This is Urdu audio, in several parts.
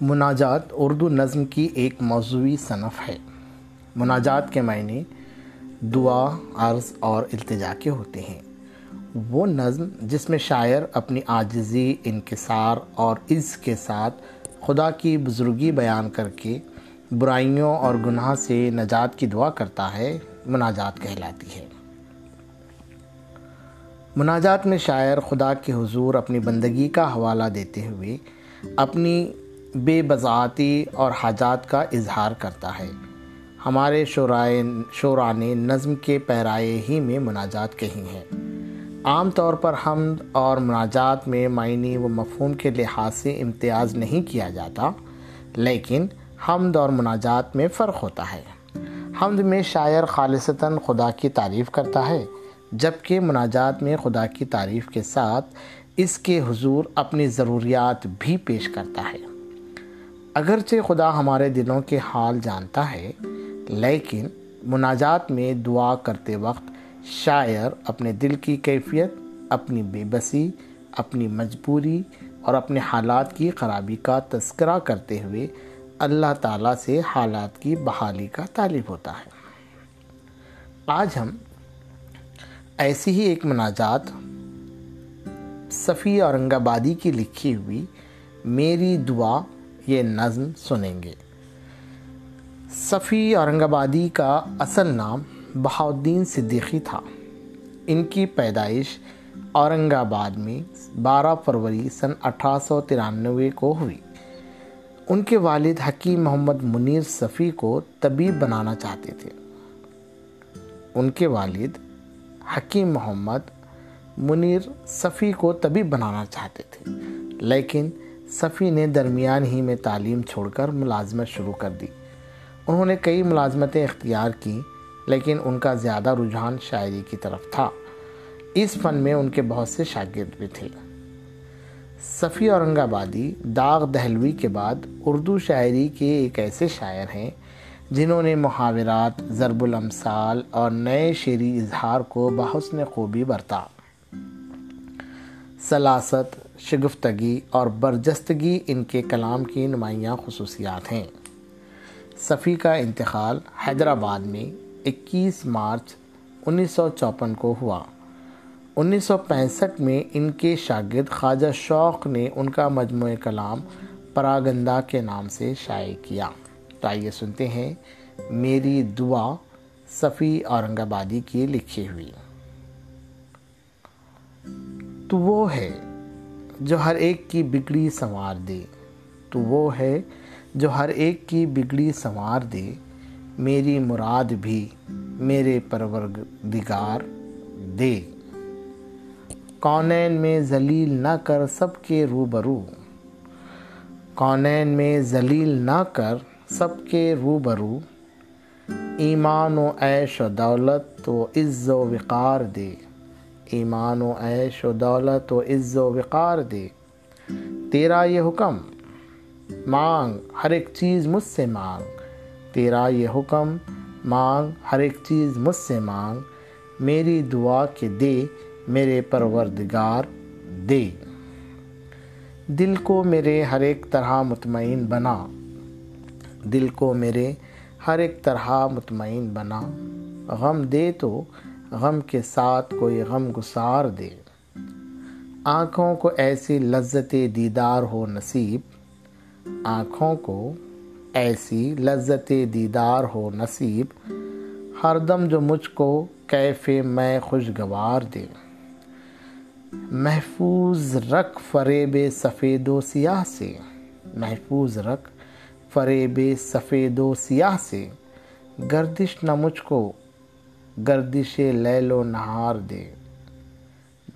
مناجات اردو نظم کی ایک موضوعی صنف ہے۔ مناجات کے معنی دعا، عرض اور التجا کے ہوتے ہیں۔ وہ نظم جس میں شاعر اپنی عاجزی، انکسار اور عز کے ساتھ خدا کی بزرگی بیان کر کے برائیوں اور گناہ سے نجات کی دعا کرتا ہے، مناجات کہلاتی ہے۔ مناجات میں شاعر خدا کے حضور اپنی بندگی کا حوالہ دیتے ہوئے اپنی بے بذاتی اور حاجات کا اظہار کرتا ہے۔ ہمارے شعرائے شعراء نے نظم کے پیرائے ہی میں مناجات کہی ہیں۔ عام طور پر حمد اور مناجات میں معنی و مفہوم کے لحاظ سے امتیاز نہیں کیا جاتا، لیکن حمد اور مناجات میں فرق ہوتا ہے۔ حمد میں شاعر خالصتاً خدا کی تعریف کرتا ہے، جبکہ مناجات میں خدا کی تعریف کے ساتھ اس کے حضور اپنی ضروریات بھی پیش کرتا ہے۔ اگرچہ خدا ہمارے دلوں کے حال جانتا ہے، لیکن مناجات میں دعا کرتے وقت شاعر اپنے دل کی کیفیت، اپنی بے بسی، اپنی مجبوری اور اپنے حالات کی خرابی کا تذکرہ کرتے ہوئے اللہ تعالیٰ سے حالات کی بحالی کا طالب ہوتا ہے۔ آج ہم ایسی ہی ایک مناجات، صفی اورنگ آبادی کی لکھی ہوئی میری دعا یہ نظم سنیں گے۔ صفی اورنگ آبادی کا اصل نام بہاؤدین صدیقی تھا۔ ان کی پیدائش اورنگ آباد میں بارہ فروری سن اٹھارہ سو ترانوے کو ہوئی۔ ان کے والد حکیم محمد منیر صفی کو طبیب بنانا چاہتے تھے۔ ان کے والد حکیم محمد منیر صفی کو طبی بنانا چاہتے تھے، لیکن صفی نے درمیان ہی میں تعلیم چھوڑ کر ملازمت شروع کر دی۔ انہوں نے کئی ملازمتیں اختیار کی، لیکن ان کا زیادہ رجحان شاعری کی طرف تھا۔ اس فن میں ان کے بہت سے شاگرد بھی تھے۔ صفی اورنگ آبادی داغ دہلوی کے بعد اردو شاعری کے ایک ایسے شاعر ہیں جنہوں نے محاورات، ضرب الامثال اور نئے شعری اظہار کو بحسن خوبی برتا۔ سلاست شگفتگی اور برجستگی ان کے کلام کی نمایاں خصوصیات ہیں۔ صفی کا انتقال حیدرآباد میں اکیس مارچ انیس سو چوپن کو ہوا۔ انیس سو پینسٹھ میں ان کے شاگرد خواجہ شوق نے ان کا مجموعہ کلام پراگندہ کے نام سے شائع کیا۔ تو آئیے سنتے ہیں میری دعا صفی اورنگ آبادی کی لکھی ہوئی۔ تو وہ ہے جو ہر ایک کی بگڑی سنوار دے، تو وہ ہے، جو ہر ایک کی بگڑی سنوار دے، میری مراد بھی میرے پروردگار دے۔ کونین میں ذلیل نہ کر سب کے روبرو۔ کونین میں ذلیل نہ کر سب کے روبرو۔ ایمان و عیش و دولت و عز و وقار دے۔ ایمان و عیش و دولت و عز و وقار دے۔ تیرا یہ حکم مانگ ہر ایک چیز مجھ سے مانگ۔ تیرا یہ حکم مانگ ہر ایک چیز مجھ سے مانگ۔ میری دعا کے دے میرے پروردگار دے۔ دل کو میرے ہر ایک طرح مطمئن بنا۔ دل کو میرے ہر ایک طرح مطمئن بنا۔ غم دے تو غم کے ساتھ کوئی غم گسار دے۔ آنکھوں کو ایسی لذت دیدار ہو نصیب۔ آنکھوں کو ایسی لذت دیدار ہو نصیب۔ ہر دم جو مجھ کو کیف میں خوشگوار دے۔ محفوظ رکھ فریب سفید و سیاہ سے۔ محفوظ رکھ فریب سفید و سیاہ سے۔ گردش نہ مجھ کو گردش لیل و نہار دے۔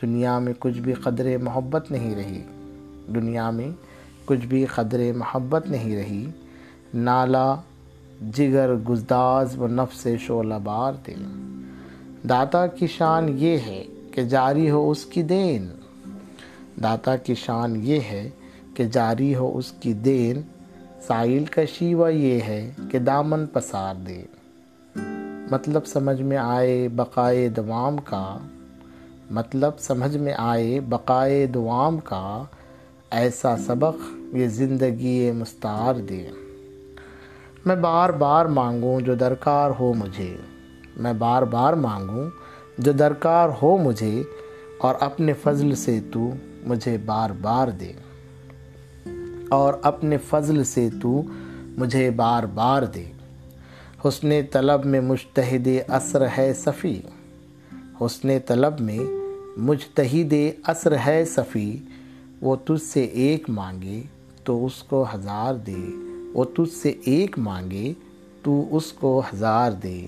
دنیا میں کچھ بھی قدر محبت نہیں رہی۔ دنیا میں کچھ بھی قدر محبت نہیں رہی۔ نالا، جگر، گزداز و نفس شعلہ بار دے۔ داتا کی شان یہ ہے کہ جاری ہو اس کی دین۔ داتا کی شان یہ ہے کہ جاری ہو اس کی دین۔ سائل کا شیوہ یہ ہے کہ دامن پسار دے۔ مطلب سمجھ میں آئے بقائے دوام کا مطلب سمجھ میں آئے بقائے دوام کا، ایسا سبق یہ زندگی مستعار دے۔ میں بار بار مانگوں جو درکار ہو مجھے۔ میں بار بار مانگوں جو درکار ہو مجھے اور اپنے فضل سے تو مجھے بار بار دے۔ اور اپنے فضل سے تو مجھے بار بار دے۔ حسن طلب میں مشتحد اثر ہے صفی۔ حسن طلب میں مجتہد اثر ہے صفی۔ وہ تجھ سے ایک مانگے تو اس کو ہزار دے۔ وہ تجھ سے ایک مانگے تو اس کو ہزار دے۔